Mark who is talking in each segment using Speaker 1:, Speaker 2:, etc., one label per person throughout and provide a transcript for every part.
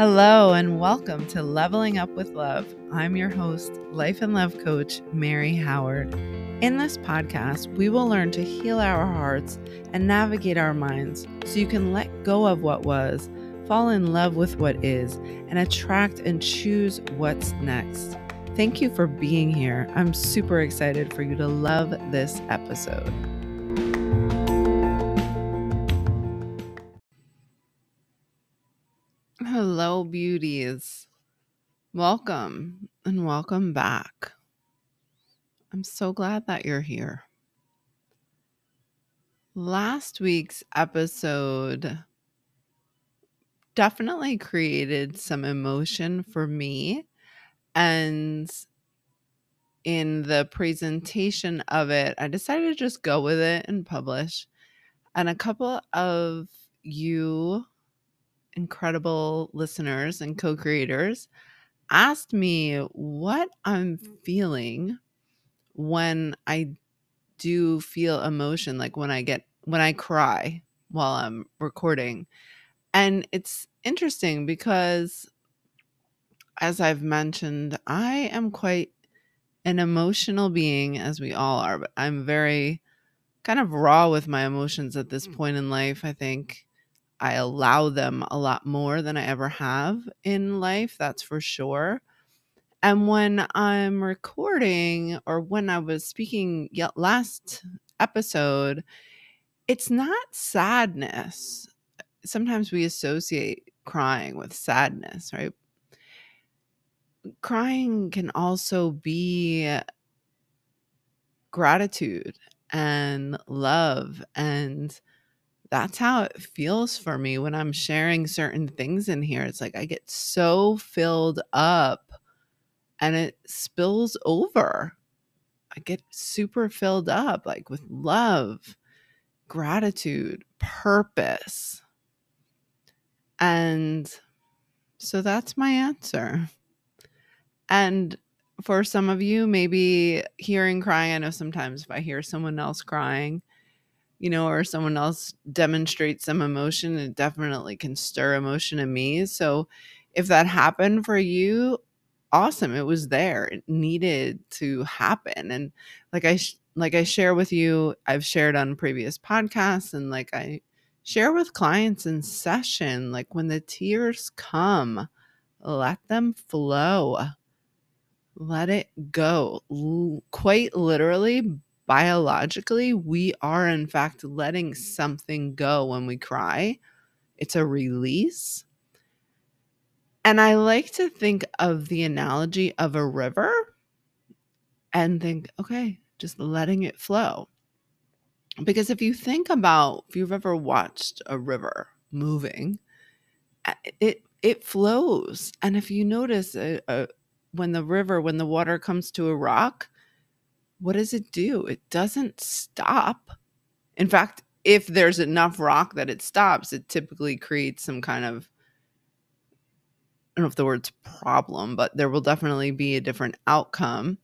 Speaker 1: Hello, and welcome to Leveling Up with Love. I'm your host, life and love coach, Mary Howard. In this podcast, we will learn to heal our hearts and navigate our minds so you can let go of what was, fall in love with what is, and attract and choose what's next. Thank you for being here. I'm super excited for you to love this episode. Beauties. Welcome and welcome back. I'm so glad that you're here. Last week's episode definitely created some emotion for me. And in the presentation of it, I decided to just go with it and publish. And a couple of you incredible listeners and mm-hmm. co creators asked me what I'm mm. feeling when I do feel emotion, like when I get, when I cry while I'm recording. And it's interesting because, as I've mentioned, I am quite an emotional being, as we all are, but I'm very kind of raw with my emotions at this mm. point in life, I think. I allow them a lot more than I ever have in life, that's for sure. And when I'm recording or when I was speaking last episode, it's not sadness. Sometimes we associate crying with sadness, right? Crying can also be gratitude and love and that's how it feels for me when I'm sharing certain things in here. It's like I get so filled up and it spills over. I get super filled up, like with love, gratitude, purpose. And so that's my answer. And for some of you, maybe hearing crying, I know sometimes if I hear someone else crying, you know, or someone else demonstrates some emotion, it definitely can stir emotion in me. So if that happened for you, awesome. It was there. It needed to happen. And like I like I share with you, I've shared on previous podcasts and like I share with clients in session, like when the tears come, let them flow. Let it go. L- quite literally biologically, we are in fact letting something go when we cry. It's a release. And I like to think of the analogy of a river and think, okay, just letting it flow. Because if you think about if you've ever watched a river moving, it it flows. And if you notice a, a, when the river, when the water comes to a rock, what does it do? It doesn't stop. In fact, if there's enough rock that it stops, it typically creates some kind of I don't know if the word's problem, but there will definitely be a different outcome.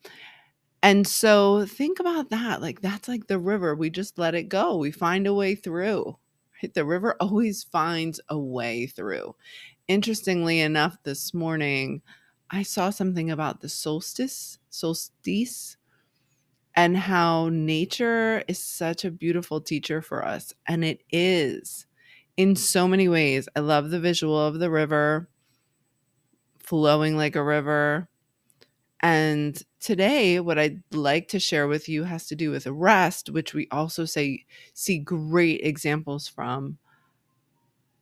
Speaker 1: And so think about that. Like that's like the river. We just let it go. We find a way through. Right? The river always finds a way through. Interestingly enough, this morning I saw something about the solstice, solstice, and how nature is such a beautiful teacher for us. And it is in so many ways. I love the visual of the river flowing like a river. And today, what I'd like to share with you has to do with rest, which we also say see great examples from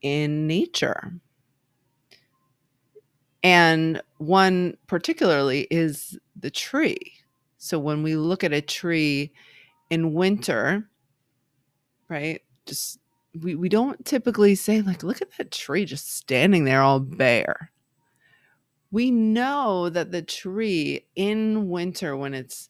Speaker 1: in nature. And one particularly is the tree. So when we look at a tree in winter, right? Just we, we don't typically say like look at that tree just standing there all bare. We know that the tree in winter when it's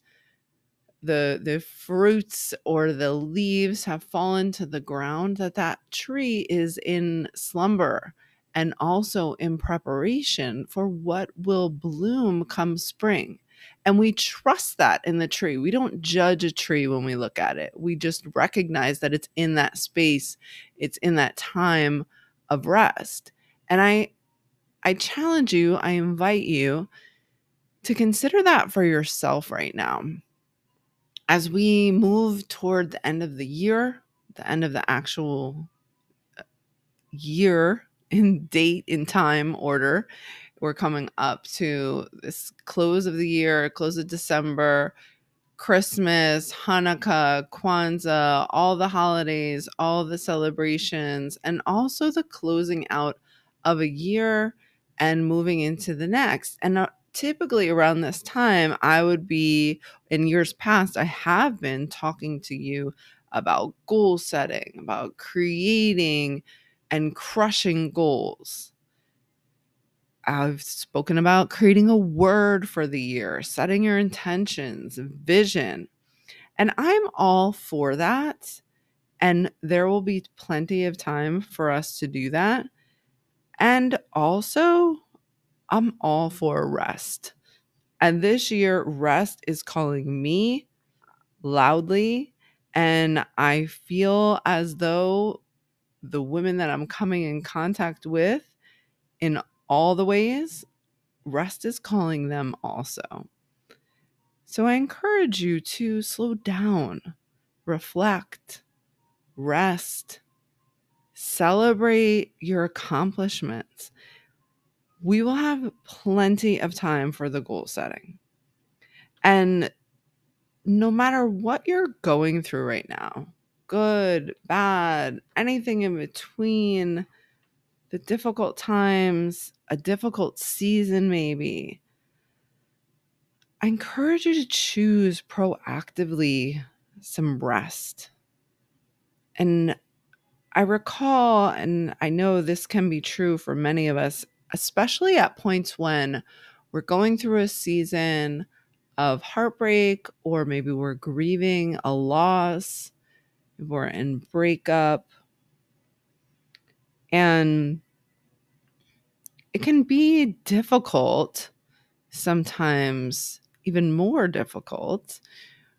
Speaker 1: the the fruits or the leaves have fallen to the ground that that tree is in slumber and also in preparation for what will bloom come spring and we trust that in the tree. We don't judge a tree when we look at it. We just recognize that it's in that space, it's in that time of rest. And I I challenge you, I invite you to consider that for yourself right now. As we move toward the end of the year, the end of the actual uh, year in date in time order, we're coming up to this close of the year, close of December, Christmas, Hanukkah, Kwanzaa, all the holidays, all the celebrations, and also the closing out of a year and moving into the next. And uh, typically around this time, I would be, in years past, I have been talking to you about goal setting, about creating and crushing goals. I've spoken about creating a word for the year, setting your intentions, vision. And I'm all for that. And there will be plenty of time for us to do that. And also, I'm all for rest. And this year, rest is calling me loudly. And I feel as though the women that I'm coming in contact with in all the ways, rest is calling them also. So I encourage you to slow down, reflect, rest, celebrate your accomplishments. We will have plenty of time for the goal setting. And no matter what you're going through right now, good, bad, anything in between, the difficult times, a difficult season, maybe. I encourage you to choose proactively some rest. And I recall, and I know this can be true for many of us, especially at points when we're going through a season of heartbreak, or maybe we're grieving a loss, we're in breakup. And it can be difficult, sometimes even more difficult,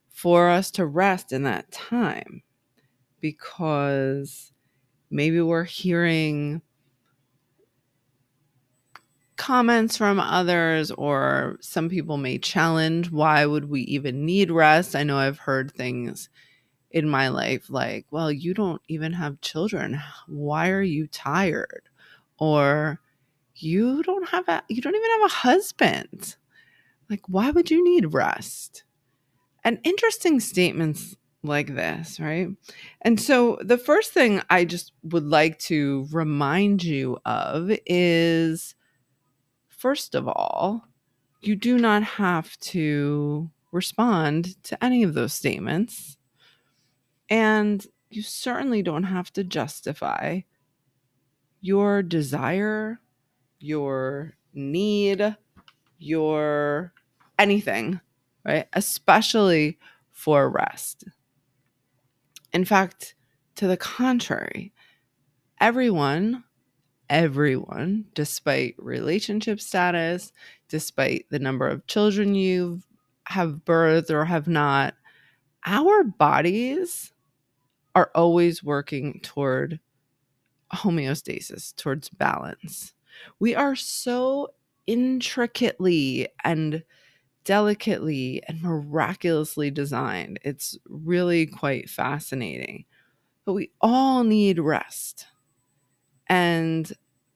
Speaker 1: for us to rest in that time because maybe we're hearing comments from others or some people may challenge why would we even need rest? I know i've heard things in my life like well you don't even have children. Why are you tired? Or you don't have a you don't even have a husband. Like why would you need rest? And interesting statements like this right? And so the first thing i just would like to remind you of is first of all you do not have to respond to any of those statements. And you certainly don't have to justify your desire your need, your anything, right? Especially for rest. In fact, to the contrary, everyone, everyone, despite relationship status, despite the number of children you have birthed or have not, our bodies are always working toward homeostasis, towards balance. We are so intricately and delicately and miraculously designed. It's really quite fascinating. But we all need rest. And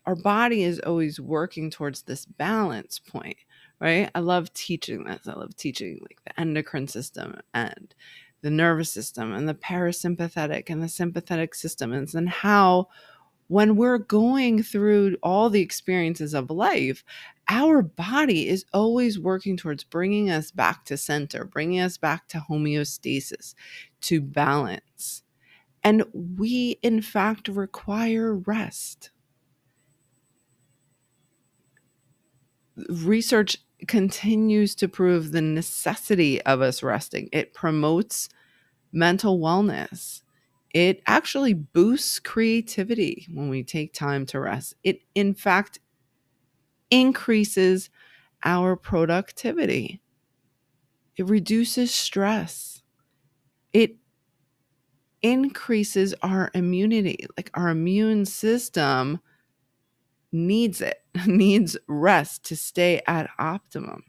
Speaker 1: our body is always working towards this balance point, right? I love teaching this. I love teaching like the endocrine system and the nervous system and the parasympathetic and the sympathetic systems and how when we're going through all the experiences of life, our body is always working towards bringing us back to center, bringing us back to homeostasis, to balance. And we, in fact, require rest. Research continues to prove the necessity of us resting, it promotes mental wellness it actually boosts creativity when we take time to rest. It, in fact, increases our productivity. It reduces stress. It increases our immunity. Like our immune system needs it, needs rest to stay at optimum.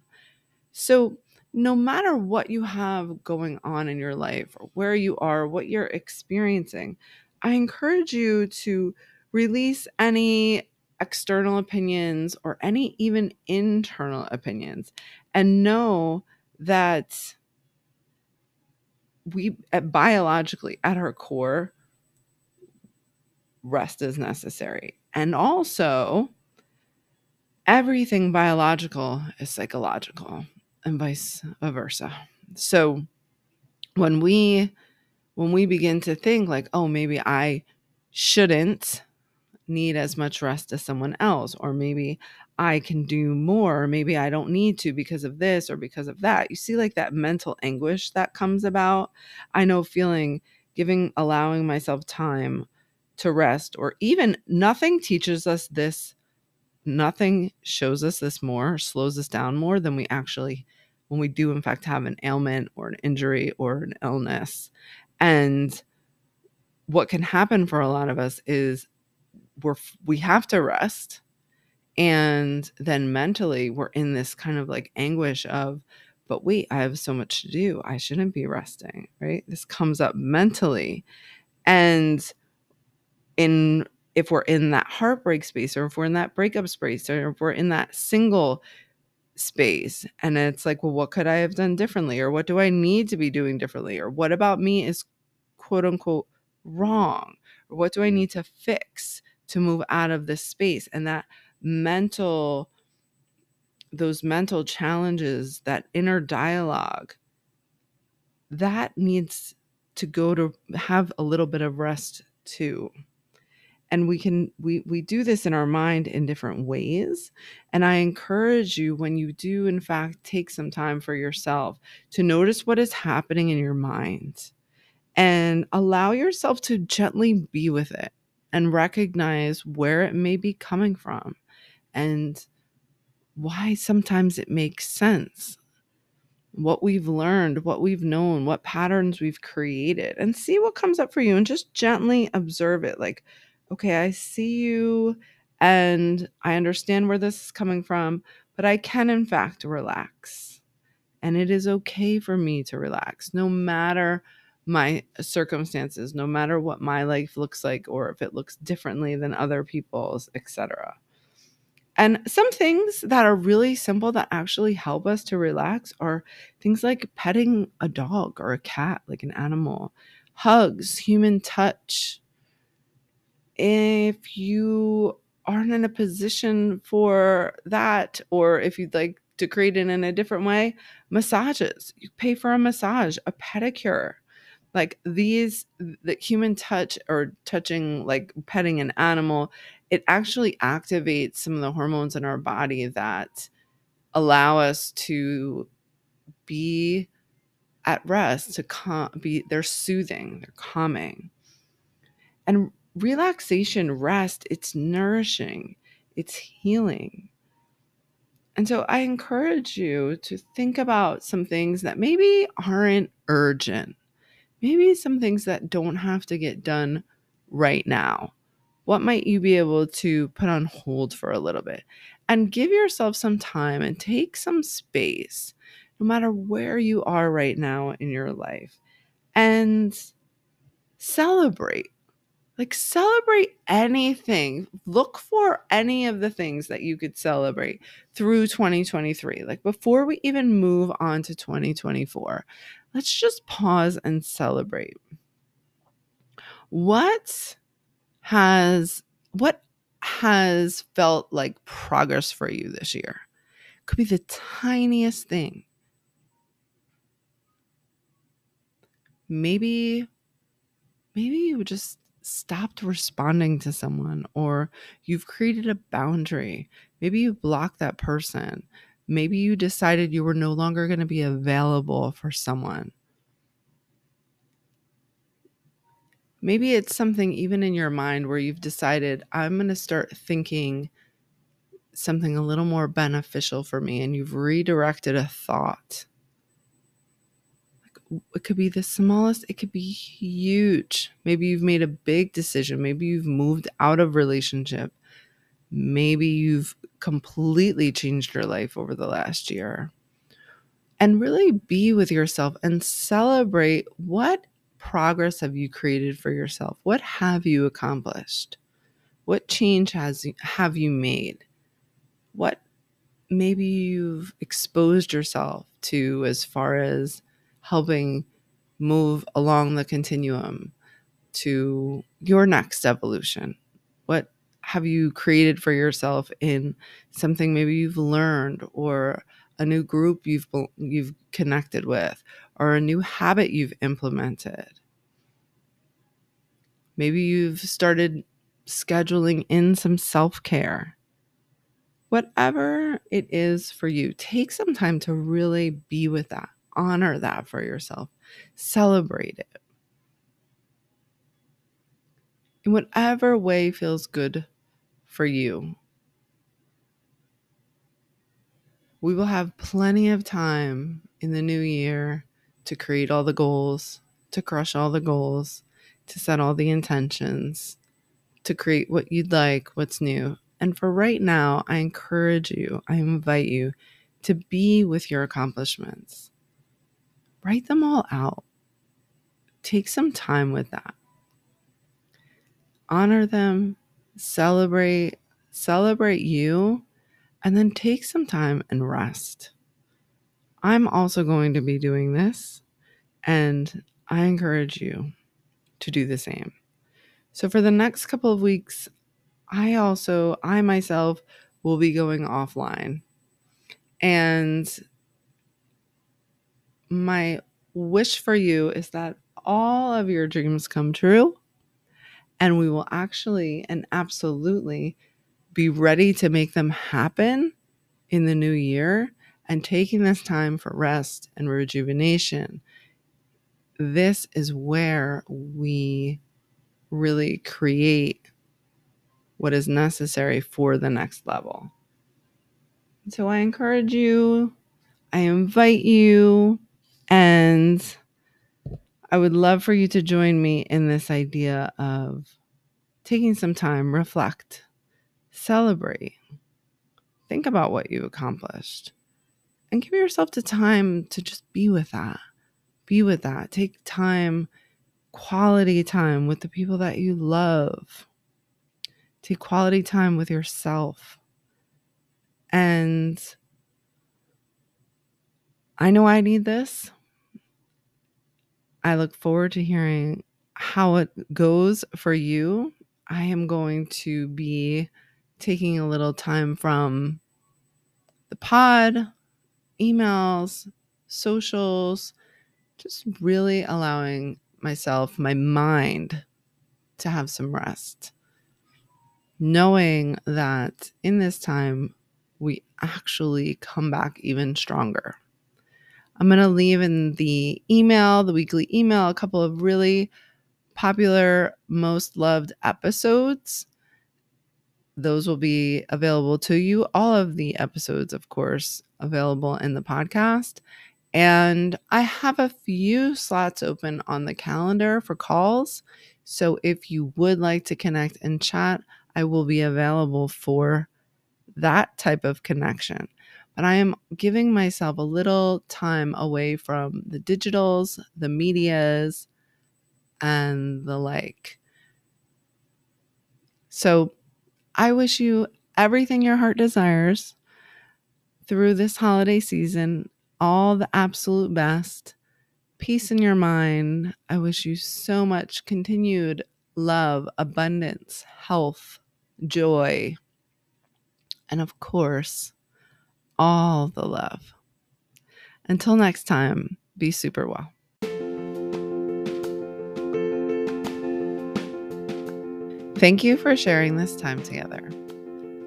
Speaker 1: So, no matter what you have going on in your life, or where you are, what you're experiencing, I encourage you to release any external opinions or any even internal opinions and know that we eh, biologically at our core rest is necessary. And also everything biological is psychological and vice versa. So when we when we begin to think like oh maybe i shouldn't need as much rest as someone else or maybe i can do more or maybe i don't need to because of this or because of that. You see like that mental anguish that comes about? I know feeling giving allowing myself time to rest or even nothing teaches us this nothing shows us this more slows us down more than we actually when we do in fact have an ailment or an injury or an illness. And what can happen for a lot of us is we're we have to rest and then mentally we're in this kind of like anguish of but wait i have so much to do. I shouldn't be resting right? This comes up mentally. And in if we're in that heartbreak space or if we're in that breakup space or if we're in that single space and it's like well what could i have done differently? Or what do i need to be doing differently? Or what about me is quote unquote wrong? Or what do i mm. need to fix to move out of this space? And that mental those mental challenges that inner dialogue that needs to go to have a little bit of rest too and we can we we do this in our mind in different ways and i encourage you when you do in fact take some time for yourself to notice what is happening in your mind and allow yourself to gently be with it and recognize where it may be coming from and why sometimes it makes sense. What we've learned, what we've known, what patterns we've created, and see what comes up for you and just gently observe it. Like, okay, I see you and I understand where this is coming from, but I can, in fact, relax. And it is okay for me to relax no matter my circumstances, no matter what my life looks like or if it looks differently than other people's, etc. And some things that are really simple that actually help us to relax are things like petting a dog or a cat, like an animal, hugs, human touch. If you aren't in a position for that, or if you'd like to create it in a different way, massages. You pay for a massage, a pedicure, like these the human touch or touching like petting an animal it actually activates some of the hormones in our body that allow us to be at rest to calm be they're soothing they're calming and relaxation rest it's nourishing it's healing and so i encourage you to think about some things that maybe aren't urgent maybe some things that don't have to get done right now. What might you be able to put on hold for a little bit? And give yourself some time and take some space, no matter where you are right now in your life, and celebrate. Like, celebrate anything. Look for any of the things that you could celebrate through 2023. Like, before we even move on to 2024, let's just pause and celebrate. What has what has felt like progress for you this year? Could be the tiniest thing. Maybe maybe you just stopped responding to someone or you've created a boundary. Maybe you blocked that person. Maybe you decided you were no longer going to be available for someone. Maybe it's something even in your mind where you've decided, I'm going to start thinking something a little more beneficial for me, and you've redirected a thought. It could be the smallest, it could be huge. Maybe you've made a big decision. Maybe you've moved out of relationship. Maybe you've completely changed your life over the last year. And really be with yourself and celebrate what progress have you created for yourself? What have you accomplished? What change has have you made? What maybe you've exposed yourself to as far as helping move along the continuum to your next evolution? What have you created for yourself in something maybe you've learned or a new group you've you've connected with or a new habit you've implemented? Maybe you've started scheduling in some self-care. Whatever it is for you, take some time to really be with that. Honor that for yourself. Celebrate it. in whatever way feels good for you. We will have plenty of time in the new year to create all the goals, to crush all the goals, to set all the intentions, to create what you'd like, what's new. And for right now, I encourage you, I invite you to be with your accomplishments. Write them all out. Take some time with that honor them, celebrate, celebrate you, and then take some time and rest. I'm also going to be doing this, and I encourage you to do the same. So, for the next couple of weeks, I also, I myself, will be going offline. And my wish for you is that all of your dreams come true and we will actually and absolutely be ready to make them happen in the new year and taking this time for rest and rejuvenation. This is where we really create what is necessary for the next level. So I encourage you, I invite you, and I would love for you to join me in this idea of taking some time, reflect, celebrate, think about what you accomplished, and give yourself the time to just be with that. Be with that. Take time, quality time with the people that you love. Take quality time with yourself. And I know I need this. I look forward to hearing how it goes for you. I am going to be taking a little time from the pod, emails, socials, just really allowing myself, my mind, to have some rest. Knowing that in this time, we actually come back even stronger. I'm going to leave in the email, the weekly email, a couple of really popular, most loved episodes. Those will be available to you. All of the episodes, of course, available in the podcast. And I have a few slots open on the calendar for calls. So if you would like to connect and chat, I will be available for that type of connection but I am giving myself a little time away from the digitals, the medias, and the like. So I wish you everything your heart desires through this holiday season, all the absolute best, peace in your mind. I wish you so much continued love, abundance, health, joy, and of course, all the love. Until next time, be super well. Thank you for sharing this time together.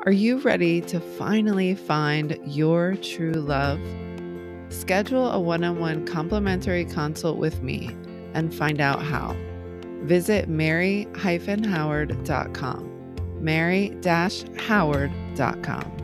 Speaker 1: Are you ready to finally find your true love? Schedule a one on one complimentary consult with me and find out how. Visit mary howard.com. Mary howard.com.